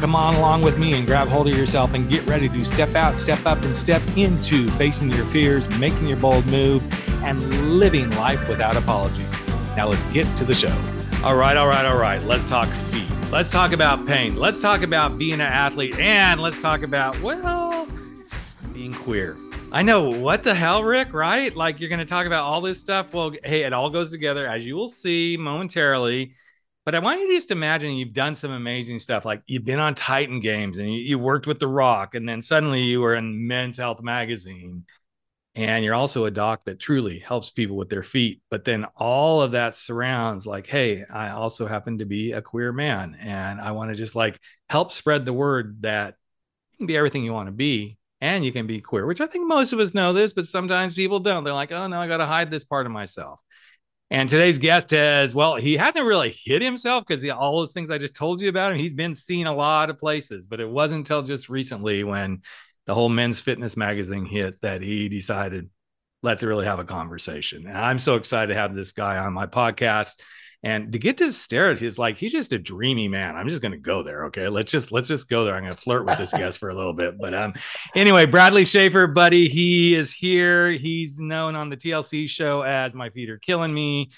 Come on along with me and grab hold of yourself and get ready to step out, step up, and step into facing your fears, making your bold moves, and living life without apologies. Now let's get to the show. All right, all right, all right. Let's talk feet. Let's talk about pain. Let's talk about being an athlete. And let's talk about, well, being queer. I know what the hell, Rick, right? Like you're going to talk about all this stuff. Well, hey, it all goes together, as you will see momentarily. But I want you to just imagine you've done some amazing stuff. Like you've been on Titan Games and you, you worked with The Rock, and then suddenly you were in Men's Health Magazine. And you're also a doc that truly helps people with their feet. But then all of that surrounds, like, hey, I also happen to be a queer man. And I want to just like help spread the word that you can be everything you want to be and you can be queer, which I think most of us know this, but sometimes people don't. They're like, oh, no, I got to hide this part of myself. And today's guest has, well, he hasn't really hit himself because all those things I just told you about him, he's been seen a lot of places, but it wasn't until just recently when the whole men's fitness magazine hit that he decided, let's really have a conversation. And I'm so excited to have this guy on my podcast and to get to stare at his like he's just a dreamy man. I'm just going to go there okay? Let's just let's just go there. I'm going to flirt with this guest for a little bit. But um anyway Bradley Schaeffer buddy he is here. He's known on the tlc show as my feet are killing me.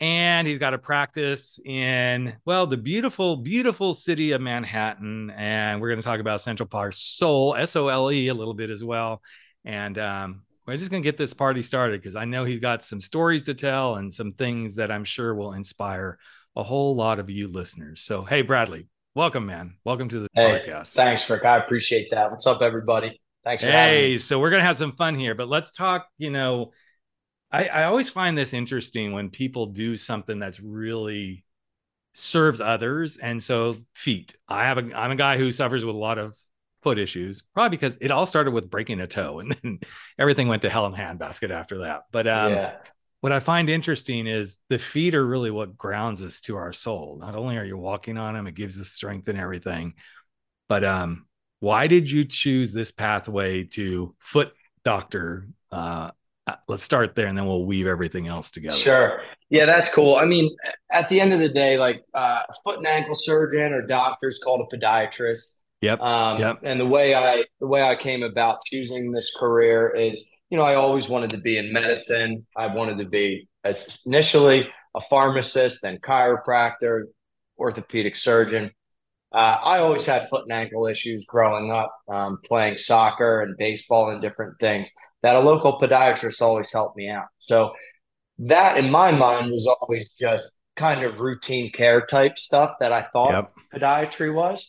And he's got a practice in well the beautiful beautiful city of manhattan. And we're going to talk about Central Park SOLE s-o-l-e a little bit as well. And um we're just going to get this party started because I know he's got some stories to tell and some things that I'm sure will inspire a whole lot of you listeners. So, hey, Bradley, welcome, man. Welcome to the hey, podcast. Thanks, Rick. I appreciate that. What's up, everybody? Thanks. hey, so we're going to have some fun here, but let's talk. You know, I, I always find this interesting when people do something that's really serves others. And so, feet. I have a, I'm a guy who suffers with a lot of foot issues, probably because it all started with breaking a toe and then everything went to hell in handbasket after that. But um, yeah. what I find interesting is the feet are really what grounds us to our soul. Not only are you walking on them, it gives us strength and everything. But um, why did you choose this pathway to foot doctor? Uh, uh, let's start there and then we'll weave everything else together. Sure. Yeah, that's cool. I mean, at the end of the day, like uh, foot and ankle surgeon or doctors called a podiatrist Yep. Um, yep. And the way I the way I came about choosing this career is, you know, I always wanted to be in medicine. I wanted to be as initially a pharmacist, then chiropractor, orthopedic surgeon. Uh, I always had foot and ankle issues growing up, um, playing soccer and baseball and different things. That a local podiatrist always helped me out. So that, in my mind, was always just kind of routine care type stuff that I thought yep. podiatry was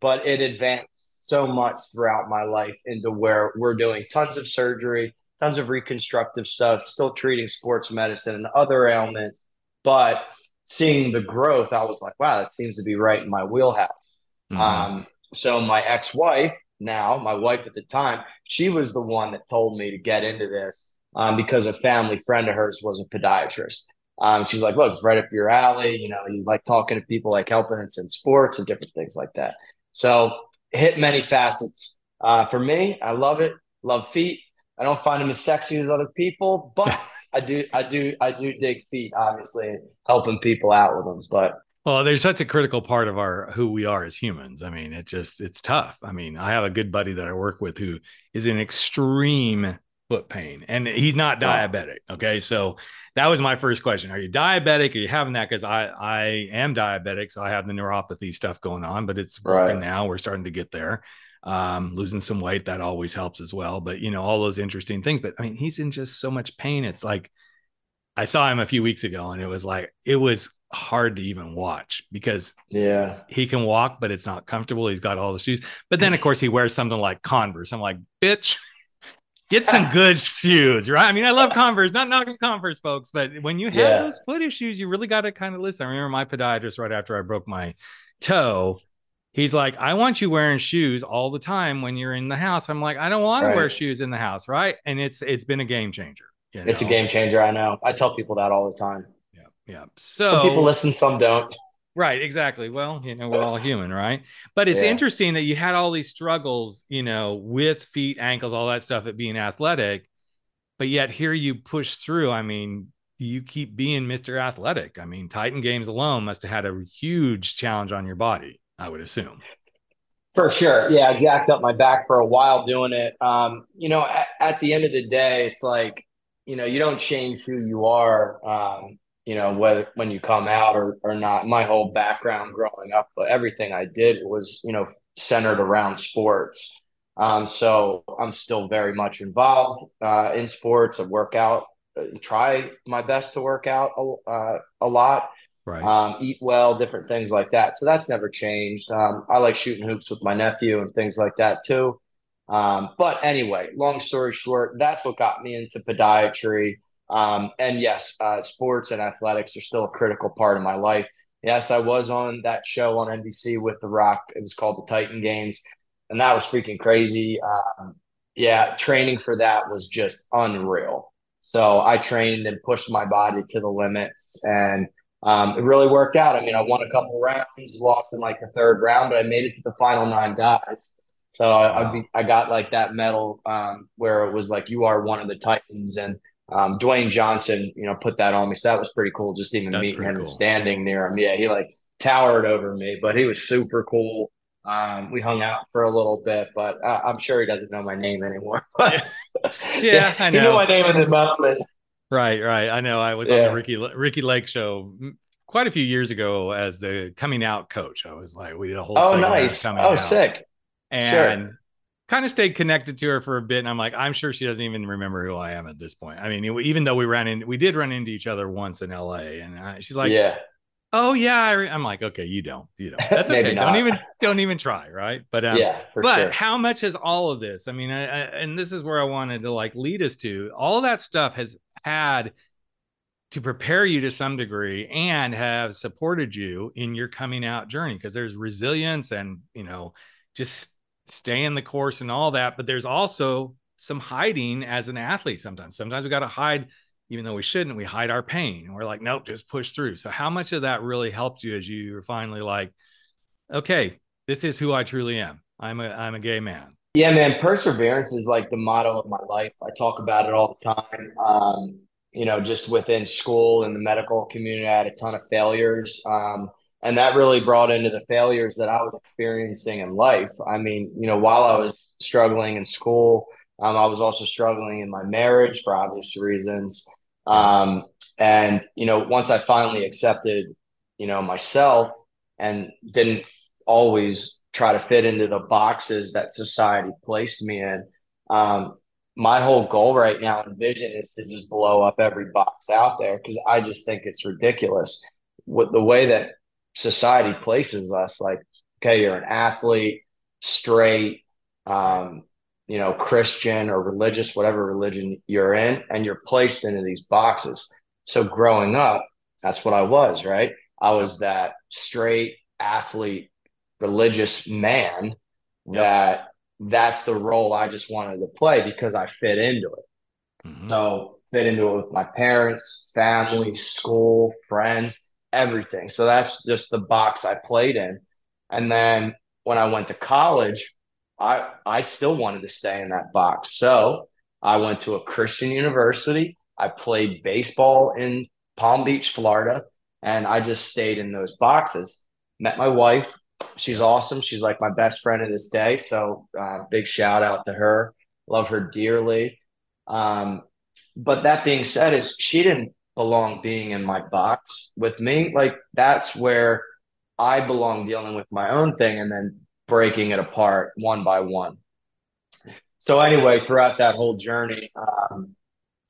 but it advanced so much throughout my life into where we're doing tons of surgery, tons of reconstructive stuff, still treating sports medicine and other ailments. But seeing the growth, I was like, wow, that seems to be right in my wheelhouse. Mm-hmm. Um, so my ex-wife, now my wife at the time, she was the one that told me to get into this um, because a family friend of hers was a podiatrist. Um, she's like, look, it's right up your alley. You know, you like talking to people, like helping us in sports and different things like that. So hit many facets. Uh, for me, I love it. Love feet. I don't find them as sexy as other people, but I do, I do, I do dig feet. Obviously, helping people out with them. But well, there's such a critical part of our who we are as humans. I mean, it just it's tough. I mean, I have a good buddy that I work with who is an extreme foot pain and he's not diabetic. Okay. So that was my first question. Are you diabetic? Are you having that? Because I I am diabetic, so I have the neuropathy stuff going on, but it's working right. now. We're starting to get there. Um, losing some weight that always helps as well. But you know, all those interesting things. But I mean, he's in just so much pain. It's like I saw him a few weeks ago, and it was like it was hard to even watch because yeah, he can walk, but it's not comfortable. He's got all the shoes, but then of course he wears something like Converse. I'm like, bitch. Get some good shoes, right? I mean, I love Converse, not knocking Converse, folks, but when you have yeah. those foot issues, you really got to kind of listen. I remember my podiatrist right after I broke my toe. He's like, I want you wearing shoes all the time when you're in the house. I'm like, I don't want right. to wear shoes in the house, right? And it's it's been a game changer. You know? It's a game changer. I know. I tell people that all the time. Yeah, yeah. So some people listen, some don't. Right, exactly. Well, you know, we're all human, right? But it's yeah. interesting that you had all these struggles, you know, with feet, ankles, all that stuff at being athletic, but yet here you push through. I mean, you keep being Mr. Athletic. I mean, Titan Games alone must have had a huge challenge on your body, I would assume. For sure. Yeah, I jacked up my back for a while doing it. Um, you know, at, at, the end of the day, it's like, you know, you don't change who you are, um, you know, whether when you come out or, or not. My whole background growing up, but everything I did was, you know, centered around sports. Um, so I'm still very much involved uh, in sports. I work out try my best to work out a, uh, a lot, right. um, eat well, different things like that. So that's never changed. Um, I like shooting hoops with my nephew and things like that too. Um, but anyway, long story short, that's what got me into podiatry. Um, and yes, uh, sports and athletics are still a critical part of my life. Yes, I was on that show on NBC with The Rock. It was called the Titan Games, and that was freaking crazy. Um, yeah, training for that was just unreal. So I trained and pushed my body to the limits, and um, it really worked out. I mean, I won a couple rounds, lost in like the third round, but I made it to the final nine guys. So wow. I, I, be, I, got like that medal um, where it was like you are one of the Titans, and um, Dwayne Johnson, you know, put that on me. So that was pretty cool. Just even That's meeting him cool. standing near him. Yeah, he like towered over me, but he was super cool. Um, we hung out for a little bit, but uh, I'm sure he doesn't know my name anymore. yeah, yeah, I know. You know my name in the moment. Right, right. I know. I was yeah. on the Ricky Ricki Lake show quite a few years ago as the coming out coach. I was like, we did a whole. Oh, nice. Oh, out. sick. And sure. Kind of stayed connected to her for a bit. And I'm like, I'm sure she doesn't even remember who I am at this point. I mean, even though we ran in, we did run into each other once in LA, and I, she's like, yeah oh yeah I am like okay you don't you don't that's okay don't even don't even try right but um, yeah but sure. how much has all of this i mean I, I, and this is where i wanted to like lead us to all that stuff has had to prepare you to some degree and have supported you in your coming out journey because there's resilience and you know just staying the course and all that but there's also some hiding as an athlete sometimes sometimes we got to hide even though we shouldn't, we hide our pain. We're like, nope, just push through. So, how much of that really helped you as you were finally like, okay, this is who I truly am. I'm a I'm a gay man. Yeah, man. Perseverance is like the motto of my life. I talk about it all the time. Um, you know, just within school and the medical community, I had a ton of failures. Um, and that really brought into the failures that I was experiencing in life. I mean, you know, while I was struggling in school, um, I was also struggling in my marriage for obvious reasons. Um, and you know, once I finally accepted, you know, myself and didn't always try to fit into the boxes that society placed me in. Um, my whole goal right now and vision is to just blow up every box out there because I just think it's ridiculous with the way that society places us. Like, okay, you're an athlete, straight, um, you know, Christian or religious, whatever religion you're in, and you're placed into these boxes. So growing up, that's what I was, right? I was that straight athlete, religious man yep. that that's the role I just wanted to play because I fit into it. Mm-hmm. So fit into it with my parents, family, school, friends, everything. So that's just the box I played in. And then when I went to college, I I still wanted to stay in that box. So I went to a Christian university. I played baseball in Palm Beach, Florida, and I just stayed in those boxes. Met my wife. She's awesome. She's like my best friend to this day. So uh, big shout out to her. Love her dearly. Um, but that being said, is she didn't belong being in my box with me. Like that's where I belong dealing with my own thing, and then breaking it apart one by one. So anyway, throughout that whole journey, um,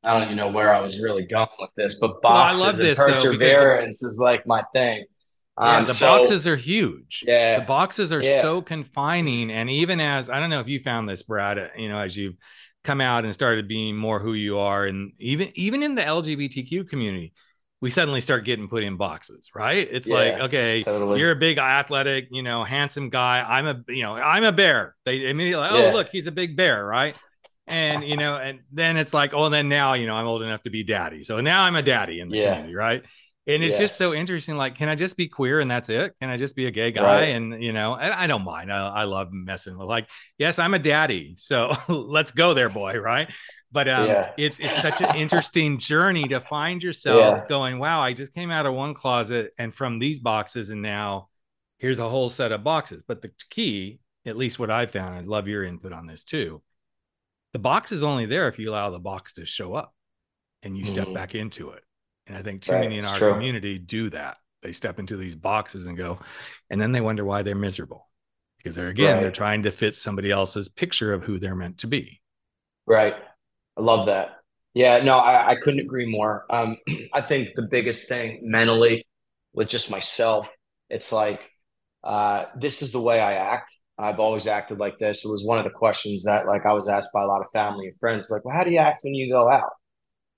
I don't even know where I was really going with this, but boxes well, and perseverance though, the, is like my thing. Um, yeah, the so, boxes are huge. Yeah, the boxes are yeah. so confining, and even as I don't know if you found this, Brad, you know, as you've come out and started being more who you are, and even even in the LGBTQ community, we suddenly start getting put in boxes, right? It's Yeah, like, okay, totally. you're a big athletic, you know, handsome guy. I'm a, you know, I'm a bear. They immediately, like, oh, Yeah. look, he's a big bear, right? And you know, and then it's like, oh, and then now, you know, I'm old enough to be daddy. So now I'm a daddy in the Yeah. community, right? And it's Yeah. just so interesting. Like, can I just be queer and that's it? Can I just be a gay guy? Right. And you know, and I don't mind. I, I love messing with like, yes, I'm a daddy. So let's go there, boy, right? But um, Yeah. it's it's such an interesting journey to find yourself Yeah. going, wow, I just came out of one closet and from these boxes, and now here's a whole set of boxes. But the key, at least what I found, I'd love your input on this too. The box is only there if you allow the box to show up and you step Mhm. back into it. And I think too Right, many in it's our true. community do that. They step into these boxes and go, and then they wonder why they're miserable because they're again, they're trying to fit somebody else's picture of who they're meant to be. Right. I love that. Yeah, no, I, I couldn't agree more. Um, I think the biggest thing mentally with just myself, it's like, uh, this is the way I act. I've always acted like this. It was one of the questions that like I was asked by a lot of family and friends, like, well, how do you act when you go out?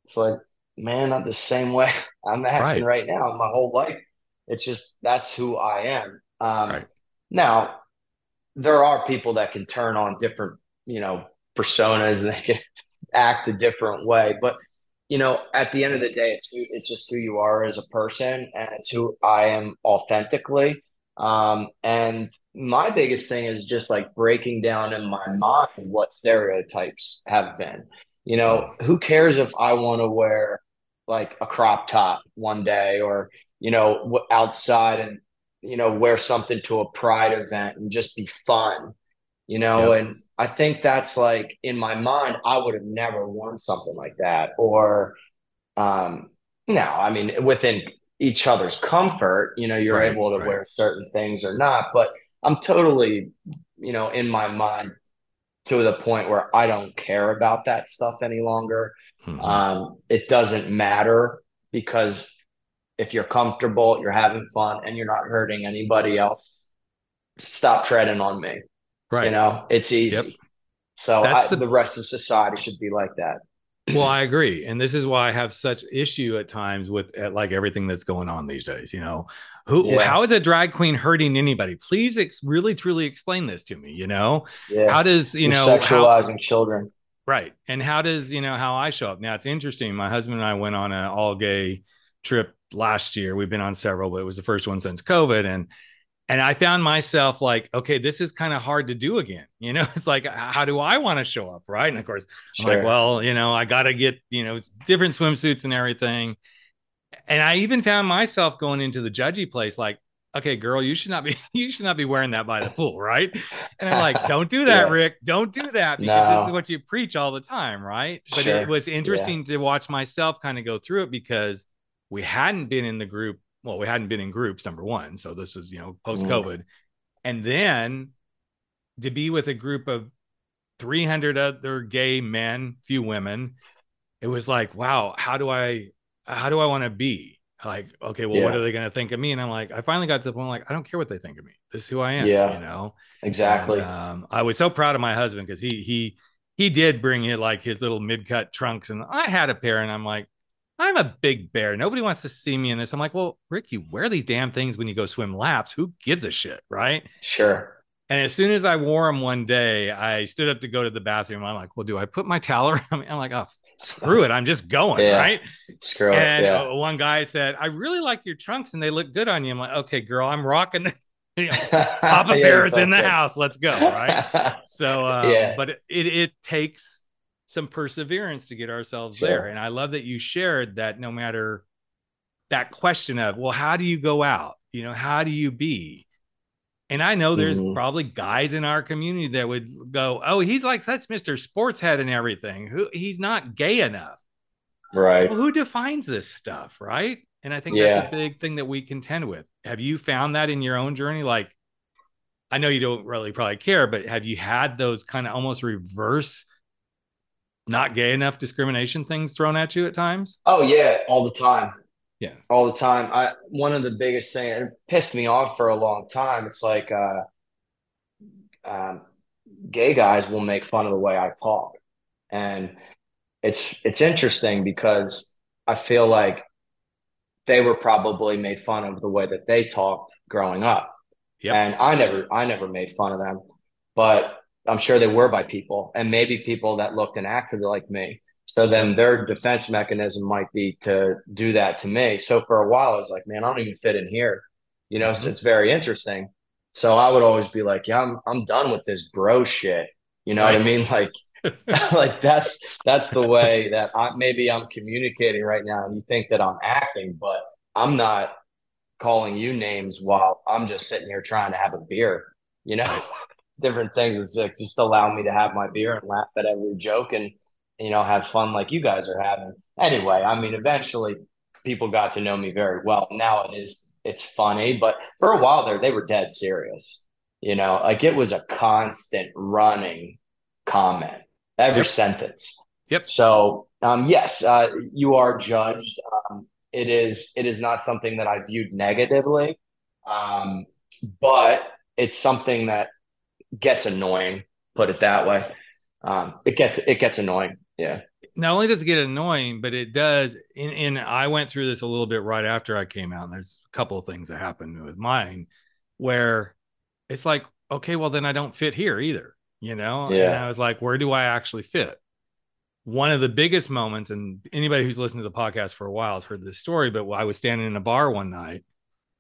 It's like, man, I'm the same way I'm acting right, now my whole life. It's just that's who I am. Um, Right. now there are people that can turn on different, you know, personas and they can act a different way. But you know, at the end of the day, it's who, it's just who you are as a person, and it's who I am authentically. Um, and my biggest thing is just like breaking down in my mind what stereotypes have been. You know, who cares if I want to wear like a crop top one day or, you know, outside and, you know, wear something to a pride event and just be fun, you know? Yep. And I think that's like in my mind, I would have never worn something like that. Or, um, no, I mean, within each other's comfort, you know, you're Right, able to right. wear certain things or not. But I'm totally, you know, in my mind to the point where I don't care about that stuff any longer. Mhm. Um, it doesn't matter because if you're comfortable, you're having fun, and you're not hurting anybody else, stop treading on me. right. You know, it's easy. Yep. So That's I, the- the rest of society should be like that. Well, I agree, and this is why I have such issue at times with uh, like everything that's going on these days. You know, who, Yeah. how is a drag queen hurting anybody? Please, ex- really, truly explain this to me. You know, Yeah, how does you You're know how, sexualizing children. Right, and how does you know how I show up? Now it's interesting. My husband and I went on an all gay trip last year. We've been on several, but it was the first one since COVID, and and I found myself like, okay, this is kind of hard to do again. You know, it's like, how do I want to show up, right? And of course, I'm like, well, you know, I got to get, you know, different swimsuits and everything. And I even found myself going into the judgy place, like, okay, girl, you should not be, you should not be wearing that by the pool, right? And I'm like, don't do that, Yeah. Rick. Don't do that because this is what you preach all the time, right? But Sure. it was interesting to watch myself kind of go through it because we hadn't been in the group. Well, we hadn't been in groups, number one. So this was, you know, mm. post COVID. And then to be with a group of 300 other gay men, few women, it was like, wow, how do I, how do I want to be? Like, okay, well, what are they going to think of me? And I'm like, I finally got to the point, like, I don't care what they think of me. This is who I am. Yeah. You know, Exactly. And, um, I was so proud of my husband because he, he, he did bring it like his little mid cut trunks. And I had a pair and I'm like, I'm a big bear. Nobody wants to see me in this. I'm like, well, Rick, you wear these damn things when you go swim laps. Who gives a shit? Right. Sure. And as soon as I wore them one day, I stood up to go to the bathroom. I'm like, well, do I put my towel around me? I'm like, oh, screw it. I'm just going. Yeah. Right. Screw it. And Yeah. uh, one guy said, I really like your trunks and they look good on you. I'm like, okay, girl, I'm rocking. you know, Papa Yeah, Bear is in the house. Let's go. Right. So, um, Yeah. but it, it takes some perseverance to get ourselves Sure. there. And I love that you shared that no matter that question of, well, how do you go out? You know, how do you be? And I know there's Mhm. probably guys in our community that would go, oh, he's like that's Mr. Sportshead and everything. Who he's not gay enough. Right. Well, who defines this stuff, right? And I think Yeah. that's a big thing that we contend with. Have you found that in your own journey? Like, I know you don't really probably care, but have you had those kind of almost reverse, not gay enough discrimination things thrown at you at times? Oh yeah, all the time. Yeah. All the time. I one of the biggest things it pissed me off for a long time. It's like uh um gay guys will make fun of the way I talk. And it's it's interesting because I feel like they were probably made fun of the way that they talked growing up. Yep. And I never I never made fun of them, but I'm sure they were by people and maybe people that looked and acted like me. So then their defense mechanism might be to do that to me. So for a while I was like, man, I don't even fit in here. You know, so mm-hmm. it's very interesting. So I would always be like, yeah, I'm I'm done with this bro shit. You know what I mean? Like like that's that's the way that I maybe I'm communicating right now and you think that I'm acting, but I'm not calling you names while I'm just sitting here trying to have a beer, you know, different things. It's like just allow me to have my beer and laugh at every joke and you know have fun like you guys are having. Anyway, I mean eventually people got to know me very well. Now it is it's funny, but for a while there they were dead serious. You know, like it was a constant running comment every yep. sentence. Yep. So um, yes, uh, you are judged. Um, it is it is not something that I viewed negatively, um, but it's something that gets annoying. Put it that way. Um, it gets it gets annoying. Yeah. Not only does it get annoying, but it does. And, and I went through this a little bit right after I came out. And there's a couple of things that happened with mine where it's like, okay, well then I don't fit here either you know? Yeah. And I was like, where do I actually fit? One of the biggest moments, and anybody who's listened to the podcast for a while has heard this story, but I was standing in a bar one night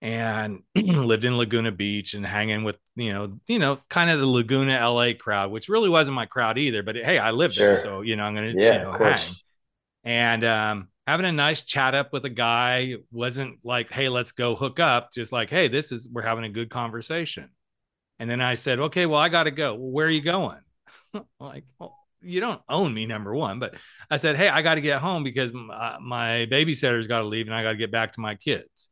and lived in Laguna Beach and hanging with, you know, you know, kind of the Laguna LA crowd, which really wasn't my crowd either, but hey, I lived sure. there. So, you know, I'm going to, yeah, you know, hang. And, um, having a nice chat up with a guy wasn't like, hey, let's go hook up. Just like, hey, this is, we're having a good conversation. And then I said, okay, well, I got to go. Well, where are you going? like, well, you don't own me, number one. But I said, hey, I got to get home because my, uh, my babysitter's got to leave and I got to get back to my kids.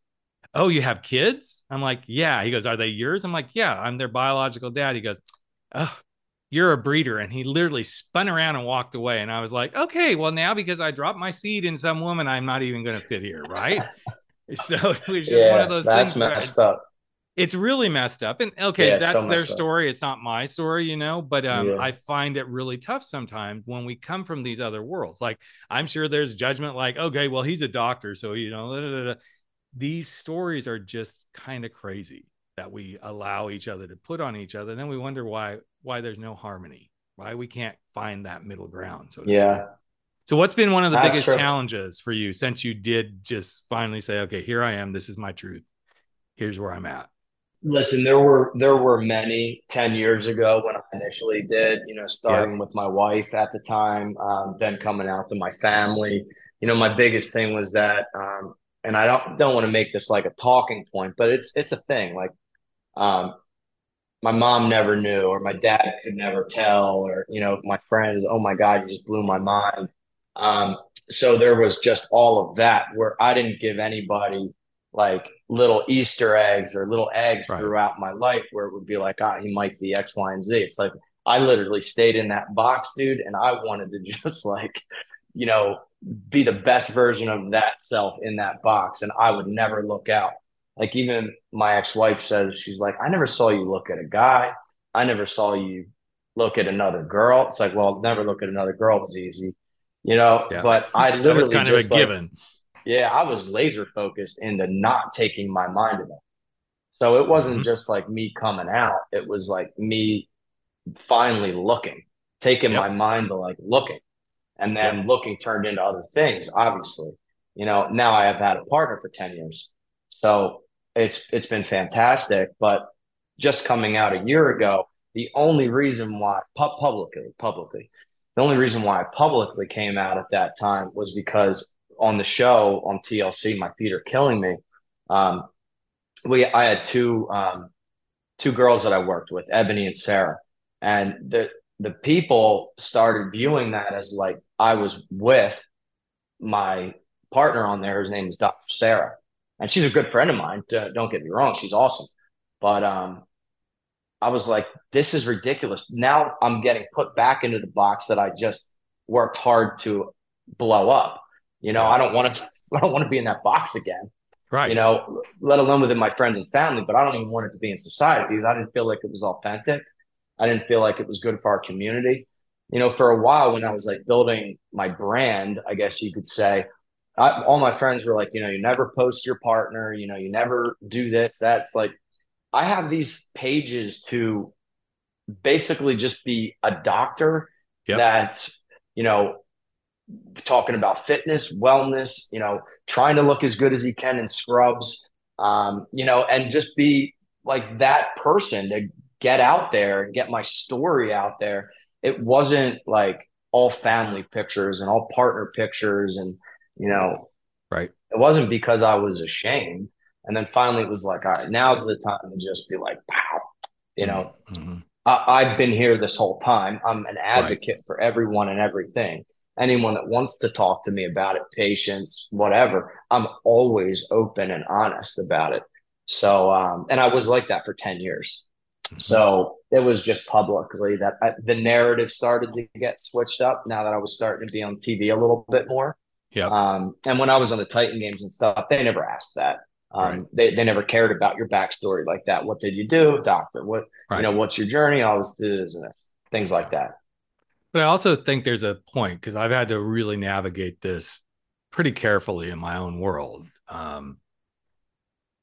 Oh, you have kids? I'm like, yeah. He goes, are they yours? I'm like, yeah, I'm their biological dad. He goes, oh, you're a breeder. And he literally spun around and walked away. And I was like, okay, well, now because I dropped my seed in some woman, I'm not even going to fit here. Right. so it was just yeah, one of those that's things. That's messed up it's really messed up and okay yeah, that's so their story up. it's not my story you know but um, yeah. i find it really tough sometimes when we come from these other worlds like i'm sure there's judgment like okay well he's a doctor so you know blah, blah, blah. These stories are just kind of crazy that we allow each other to put on each other and then we wonder why why there's no harmony why we can't find that middle ground so yeah so what's been one of the that's biggest true. challenges for you since you did just finally say okay here i am this is my truth here's where i'm at Listen, there were there were many ten years ago when I initially did. You know, starting yeah. with my wife at the time, um, then coming out to my family. You know, my biggest thing was that, um, and I don't don't want to make this like a talking point, but it's it's a thing. Like, um, my mom never knew, or my dad could never tell, or you know, my friends. Oh my God, you just blew my mind. Um, so there was just all of that where I didn't give anybody like little Easter eggs or little eggs right. throughout my life where it would be like, ah, he might be X, Y, and Z. It's like I literally stayed in that box, dude, and I wanted to just like, you know, be the best version of that self in that box. And I would never look out. Like even my ex-wife says, she's like, I never saw you look at a guy. I never saw you look at another girl. It's like, well, never look at another girl was easy, you know. Yeah. But I literally that was kind of a like, given yeah, I was laser focused into not taking my mind to So it wasn't mm-hmm. just like me coming out. It was like me finally looking, taking yep. my mind to like looking. And then yep. looking turned into other things, obviously. You know, now I have had a partner for 10 years. So it's it's been fantastic. But just coming out a year ago, the only reason why publicly, publicly, the only reason why I publicly came out at that time was because on the show on TLC, My Feet Are Killing Me. Um, we I had two um, two girls that I worked with, Ebony and Sarah, and the the people started viewing that as like I was with my partner on there. His name is Dr. Sarah, and she's a good friend of mine. Don't get me wrong, she's awesome, but um, I was like, this is ridiculous. Now I'm getting put back into the box that I just worked hard to blow up. You know, I don't want to. I don't want to be in that box again. Right. You know, let alone within my friends and family. But I don't even want it to be in society because I didn't feel like it was authentic. I didn't feel like it was good for our community. You know, for a while when I was like building my brand, I guess you could say, I, all my friends were like, you know, you never post your partner, you know, you never do this. That's like, I have these pages to basically just be a doctor yep. that's, you know, talking about fitness, wellness, you know, trying to look as good as he can in scrubs, um, you know, and just be like that person to get out there and get my story out there. It wasn't like all family pictures and all partner pictures and, you know, right. It wasn't because I was ashamed. And then finally it was like, all right, now's the time to just be like, pow, you know, mm-hmm. I, have been here this whole time. I'm an advocate right. for everyone and everything anyone that wants to talk to me about it, patients, whatever, I'm always open and honest about it. So, um, and I was like that for 10 years. Mm-hmm. So it was just publicly that I, the narrative started to get switched up now that I was starting to be on TV a little bit more. Yeah. Um, and when I was on the Titan games and stuff, they never asked that. Um, right. they, they never cared about your backstory like that. What did you do, doctor? What, right. you know, what's your journey? All this, this and things like that. But I also think there's a point because I've had to really navigate this pretty carefully in my own world. Um,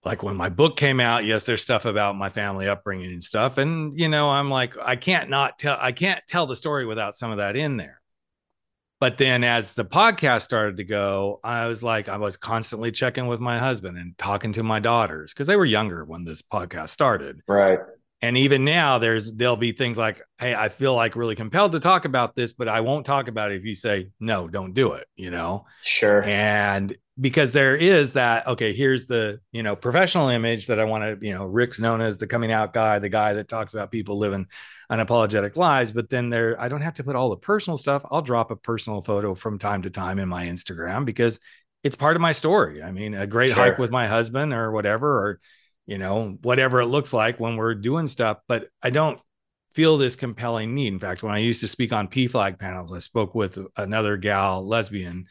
like when my book came out, yes, there's stuff about my family upbringing and stuff. And, you know, I'm like, I can't not tell, I can't tell the story without some of that in there. But then as the podcast started to go, I was like, I was constantly checking with my husband and talking to my daughters because they were younger when this podcast started. Right and even now there's there'll be things like hey i feel like really compelled to talk about this but i won't talk about it if you say no don't do it you know? Sure. And because there is that okay here's the you know professional image that i want to you know rick's known as the coming out guy the guy that talks about people living unapologetic lives but then there i don't have to put all the personal stuff. I'll drop a personal photo from time to time in my instagram because it's part of my story. I mean a great sure. hike with my husband or whatever or you know, whatever it looks like when we're doing stuff. But I don't feel this compelling need. In fact, when I used to speak on PFLAG panels, I spoke with another gal, lesbian,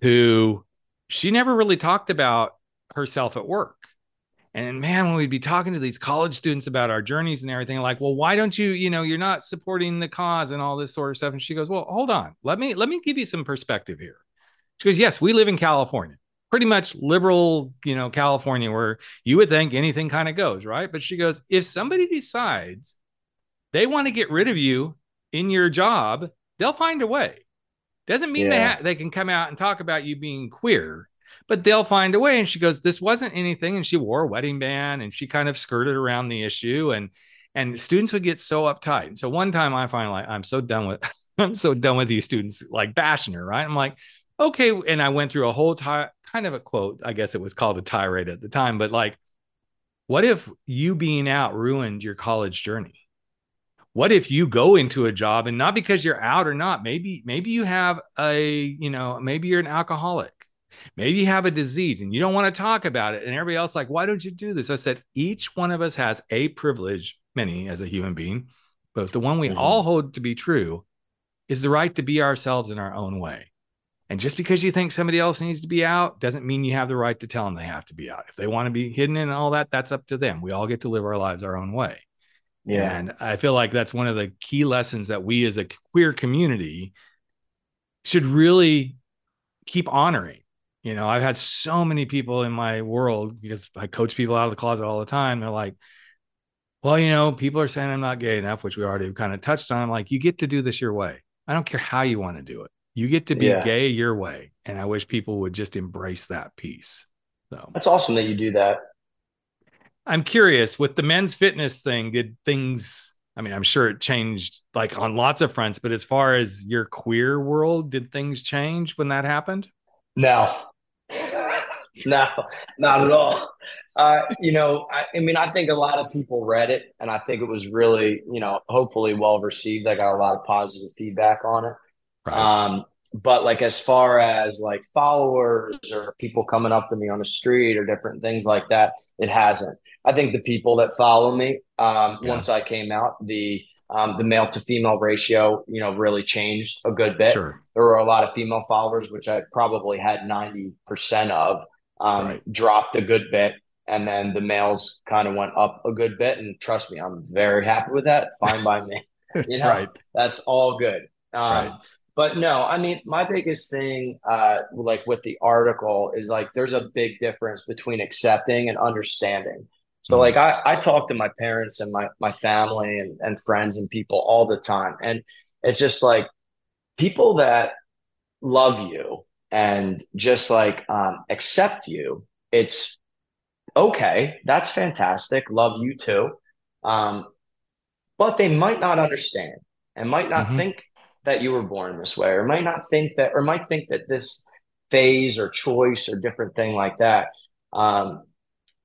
who she never really talked about herself at work. And man, when we'd be talking to these college students about our journeys and everything, like, well, why don't you, you know, you're not supporting the cause and all this sort of stuff. And she goes, well, hold on, let me let me give you some perspective here. She goes, yes, we live in California pretty much liberal, you know, California, where you would think anything kind of goes, right? But she goes, if somebody decides they want to get rid of you in your job, they'll find a way. Doesn't mean yeah. they ha- they can come out and talk about you being queer, but they'll find a way. And she goes, this wasn't anything, and she wore a wedding band, and she kind of skirted around the issue, and and students would get so uptight. And so one time, I finally, like, I'm so done with, I'm so done with these students like bashing her, right? I'm like, okay, and I went through a whole time kind of a quote. I guess it was called a tirade at the time, but like, what if you being out ruined your college journey? What if you go into a job and not because you're out or not, maybe, maybe you have a, you know, maybe you're an alcoholic, maybe you have a disease and you don't want to talk about it. And everybody else, like, why don't you do this? I said, each one of us has a privilege, many as a human being, but the one we mm-hmm. all hold to be true is the right to be ourselves in our own way. And just because you think somebody else needs to be out doesn't mean you have the right to tell them they have to be out. If they want to be hidden and all that, that's up to them. We all get to live our lives our own way. Yeah. And I feel like that's one of the key lessons that we as a queer community should really keep honoring. You know, I've had so many people in my world because I coach people out of the closet all the time. They're like, well, you know, people are saying I'm not gay enough, which we already kind of touched on. I'm like, you get to do this your way. I don't care how you want to do it. You get to be yeah. gay your way. And I wish people would just embrace that piece. So that's awesome that you do that. I'm curious with the men's fitness thing, did things, I mean, I'm sure it changed like on lots of fronts, but as far as your queer world, did things change when that happened? No, no, not at all. Uh, you know, I, I, mean, I think a lot of people read it, and I think it was really, you know, hopefully well received. I got a lot of positive feedback on it. Right. Um, but like as far as like followers or people coming up to me on the street or different things like that, it hasn't. I think the people that follow me, um, yeah. once I came out, the um, the male to female ratio, you know, really changed a good bit. Sure. There were a lot of female followers, which I probably had ninety percent of, um, right. dropped a good bit, and then the males kind of went up a good bit. And trust me, I'm very happy with that. Fine by me. You know, right. that's all good. Um, right But no, I mean, my biggest thing, uh, like with the article, is like there's a big difference between accepting and understanding. So, mm-hmm. like, I, I talk to my parents and my my family and, and friends and people all the time, and it's just like people that love you and just like um, accept you. It's okay. That's fantastic. Love you too. Um, but they might not understand and might not mm-hmm. think that you were born this way, or might not think that, or might think that this phase or choice or different thing like that um,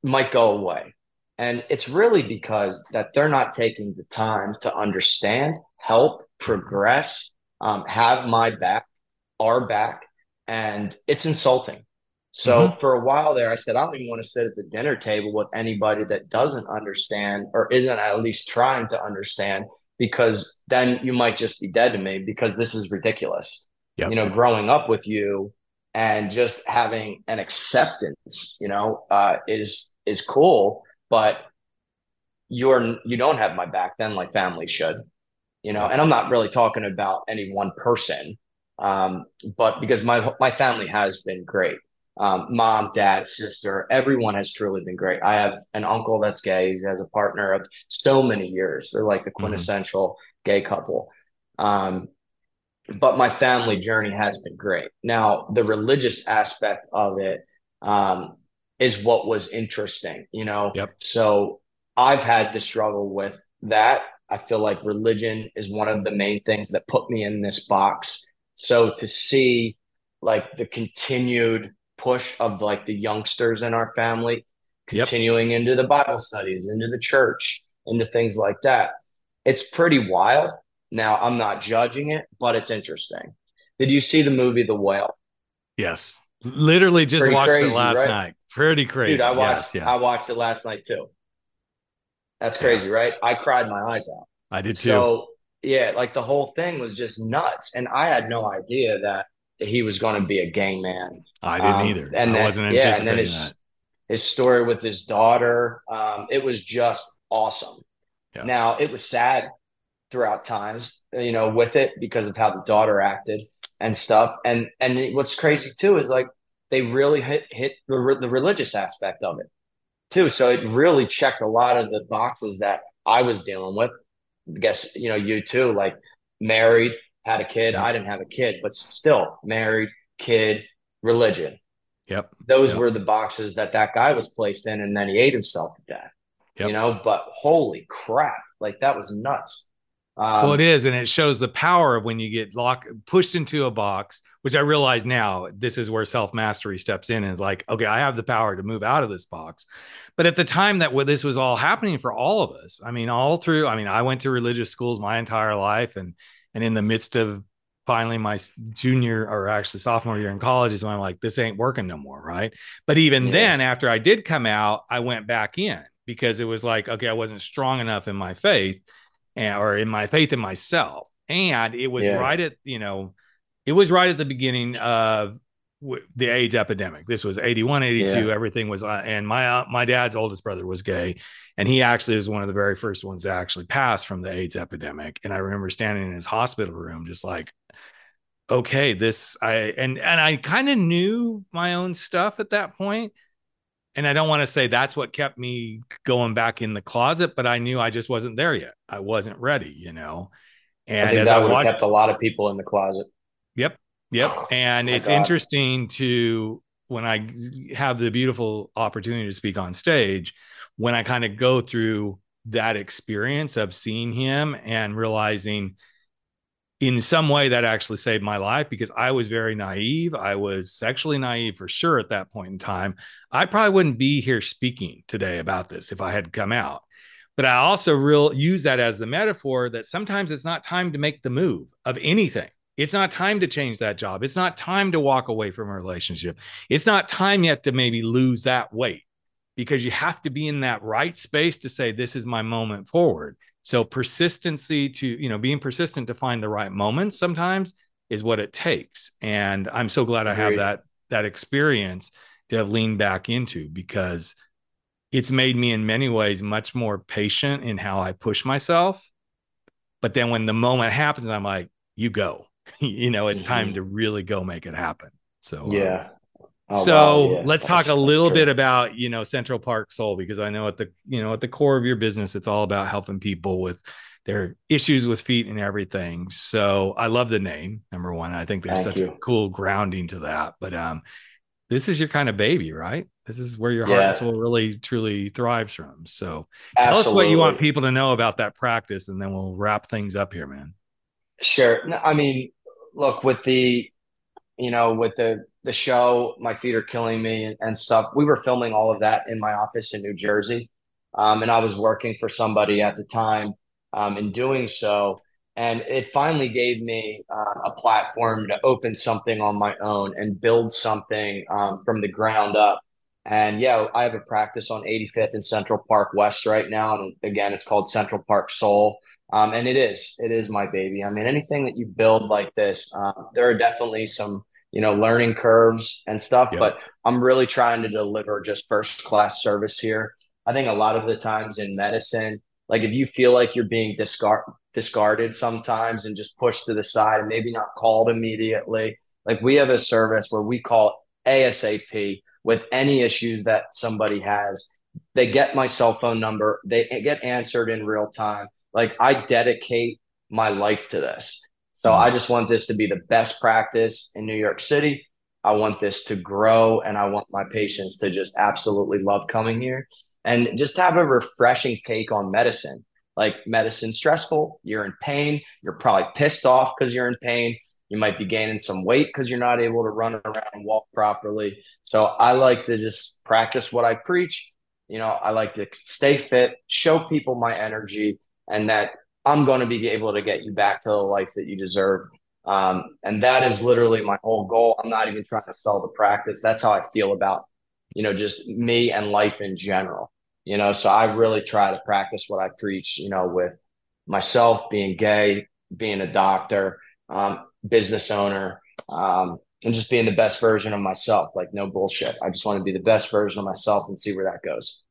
might go away. And it's really because that they're not taking the time to understand, help, progress, um, have my back, our back, and it's insulting. So mm-hmm. for a while there, I said, I don't even want to sit at the dinner table with anybody that doesn't understand or isn't at least trying to understand because then you might just be dead to me because this is ridiculous. Yep. You know, growing up with you and just having an acceptance, you know, uh, is is cool, but you're you don't have my back then like family should, you know. And I'm not really talking about any one person, um, but because my my family has been great um, mom, dad, sister, everyone has truly been great. I have an uncle that's gay. He has a partner of so many years. They're like the mm-hmm. quintessential mm-hmm. gay couple. Um, but my family journey has been great. Now, the religious aspect of it um, is what was interesting, you know? Yep. So I've had to struggle with that. I feel like religion is one of the main things that put me in this box. So to see like the continued push of like the youngsters in our family continuing yep. into the Bible studies, into the church, into things like that. It's pretty wild. Now, I'm not judging it, but it's interesting. Did you see the movie The Whale? Yes. Literally just Pretty watched crazy, it last right? night. Pretty crazy. Dude, I watched yes, yeah. I watched it last night too. That's crazy, yeah. right? I cried my eyes out. I did too. So yeah, like the whole thing was just nuts. And I had no idea that he was going to be a gang man. I didn't um, either. And I then, wasn't anticipating yeah, and then his, that. His story with his daughter, um, it was just awesome. Yeah. Now it was sad throughout times, you know, with it because of how the daughter acted and stuff. And and what's crazy too is like they really hit hit the, the religious aspect of it too. So it really checked a lot of the boxes that I was dealing with. I guess you know you too, like married, had a kid. I didn't have a kid, but still married, kid, religion. Yep. Those yep. were the boxes that that guy was placed in, and then he ate himself to death. Yep. You know, but holy crap, like that was nuts. Um, well, it is, and it shows the power of when you get locked, pushed into a box. Which I realize now, this is where self mastery steps in, and is like, okay, I have the power to move out of this box. But at the time that this was all happening for all of us, I mean, all through, I mean, I went to religious schools my entire life, and and in the midst of finally my junior or actually sophomore year in college is when I'm like, this ain't working no more. Right. But even yeah. then, after I did come out, I went back in because it was like, okay, I wasn't strong enough in my faith and, or in my faith in myself. And it was yeah. right at, you know, it was right at the beginning of the AIDS epidemic. This was 81, 82. Yeah. Everything was, uh, and my, uh, my dad's oldest brother was gay. And he actually was one of the very first ones to actually pass from the AIDS epidemic. And I remember standing in his hospital room, just like, okay, this, I, and, and I kind of knew my own stuff at that point. And I don't want to say that's what kept me going back in the closet, but I knew I just wasn't there yet. I wasn't ready, you know. And I as that I watched, kept a lot of people in the closet. Yep. Yep. Oh and it's God. interesting to when I have the beautiful opportunity to speak on stage, when I kind of go through that experience of seeing him and realizing in some way that actually saved my life because I was very naive. I was sexually naive for sure at that point in time. I probably wouldn't be here speaking today about this if I had come out. But I also real use that as the metaphor that sometimes it's not time to make the move of anything. It's not time to change that job. It's not time to walk away from a relationship. It's not time yet to maybe lose that weight because you have to be in that right space to say, this is my moment forward. So persistency to, you know, being persistent to find the right moments sometimes is what it takes. And I'm so glad I have that, that experience to have leaned back into because it's made me in many ways much more patient in how I push myself. But then when the moment happens, I'm like, you go you know, it's mm-hmm. time to really go make it happen. So, um, yeah. Oh, so wow, yeah. let's that's, talk a little bit about you know Central Park SOLE because I know at the you know at the core of your business it's all about helping people with their issues with feet and everything. So I love the name number one. I think there's Thank such you. a cool grounding to that. But um, this is your kind of baby, right? This is where your yeah. heart and soul really truly thrives from. So tell Absolutely. us what you want people to know about that practice, and then we'll wrap things up here, man. Sure. I mean, look with the you know with the the show my feet are killing me and, and stuff we were filming all of that in my office in new jersey. Um, and i was working for somebody at the time um, in doing so. And it finally gave me uh, a platform to open something on my own and build something um, from the ground up. And yeah i have a practice on 85th and central park west right now. And again it's called Central Park SOLE um, and it is, it is my baby. I mean, anything that you build like this, uh, there are definitely some, you know, learning curves and stuff, but I'm really trying to deliver just first class service here. I think a lot of the times in medicine, like if you feel like you're being discard discarded sometimes and just pushed to the side and maybe not called immediately, like we have a service where we call ASAP with any issues that somebody has. They get my cell phone number, they get answered in real time like I dedicate my life to this. So hmm. I just want this to be the best practice in New York City. I want this to grow and I want my patients to just absolutely love coming here and just have a refreshing take on medicine. Like medicine stressful, you're in pain, you're probably pissed off because you're in pain. You might be gaining some weight because you're not able to run around and walk properly. So I like to just practice what I preach. You know, I like to stay fit, show people my energy, and that I'm going to be able to get you back to the life that you deserve. Um, and that is literally my whole goal. I'm not even trying to sell the practice. That's how I feel about, you know, just me and life in general. You know, so I really try to practice what I preach, you know, with myself being gay, being a doctor, um, business owner, um, and just being the best version of myself. Like, no bullshit. I just want to be the best version of myself and see where that goes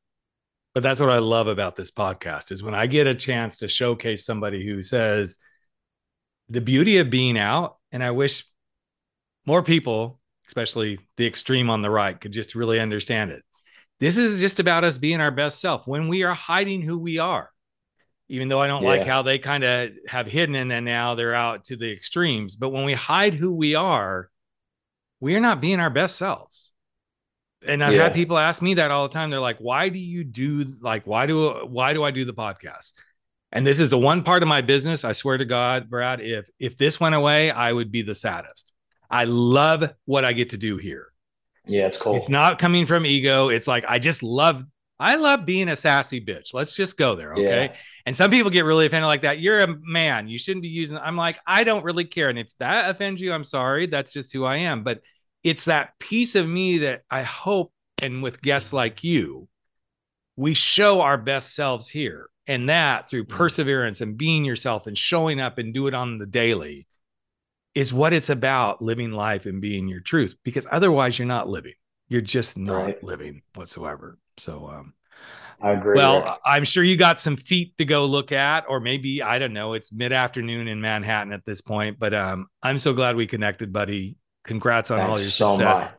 but that's what I love about this podcast is when I get a chance to showcase somebody who says the beauty of being out, and I wish more people, especially the extreme on the right, could just really understand it. This is just about us being our best self when we are hiding who we are. Even though I don't yeah. like how they kind of have hidden and then now they're out to the extremes. But when we hide who we are, we are not being our best selves and I've yeah. had people ask me that all the time. They're like, "Why do you do like why do why do I do the podcast?" And this is the one part of my business. I swear to God, Brad, if if this went away, I would be the saddest. I love what I get to do here. Yeah, it's cool. It's not coming from ego. It's like I just love I love being a sassy bitch. Let's just go there, okay? Yeah. And some people get really offended like that. You're a man. You shouldn't be using I'm like, I don't really care. And if that offends you, I'm sorry. That's just who I am. But it's that piece of me that I hope, and with guests like you, we show our best selves here. And that through mm. perseverance and being yourself and showing up and do it on the daily is what it's about living life and being your truth because otherwise you're not living. You're just not right. living whatsoever. So, um, I agree. Well, I'm sure you got some feet to go look at, or maybe I don't know. It's mid afternoon in Manhattan at this point, but um, I'm so glad we connected, buddy. Congrats on Thanks all your so success. Much.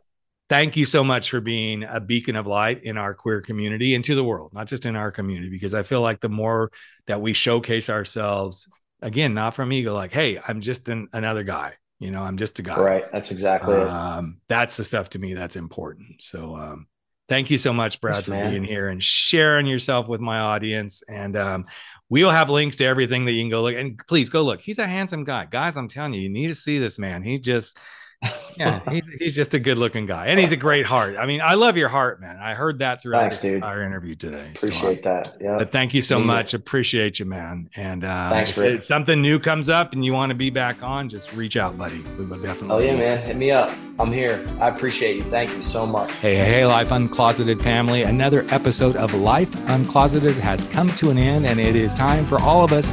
Thank you so much for being a beacon of light in our queer community and to the world, not just in our community, because I feel like the more that we showcase ourselves, again, not from ego, like, hey, I'm just an, another guy. You know, I'm just a guy. Right. That's exactly um. That's the stuff to me that's important. So, um, thank you so much, Brad, Thanks, for man. being here and sharing yourself with my audience. And um, we will have links to everything that you can go look. And please go look. He's a handsome guy, guys. I'm telling you, you need to see this man. He just yeah, he, he's just a good looking guy, and he's a great heart. I mean, I love your heart, man. I heard that throughout Thanks, our interview today. Appreciate so, that. Yeah. But thank you so much. Appreciate you, man. And uh, Thanks, if something new comes up and you want to be back on, just reach out, buddy. We will definitely. Oh yeah, man. Hit me up. I'm here. I appreciate you. Thank you so much. Hey, hey, Life Uncloseted family. Another episode of Life Uncloseted has come to an end, and it is time for all of us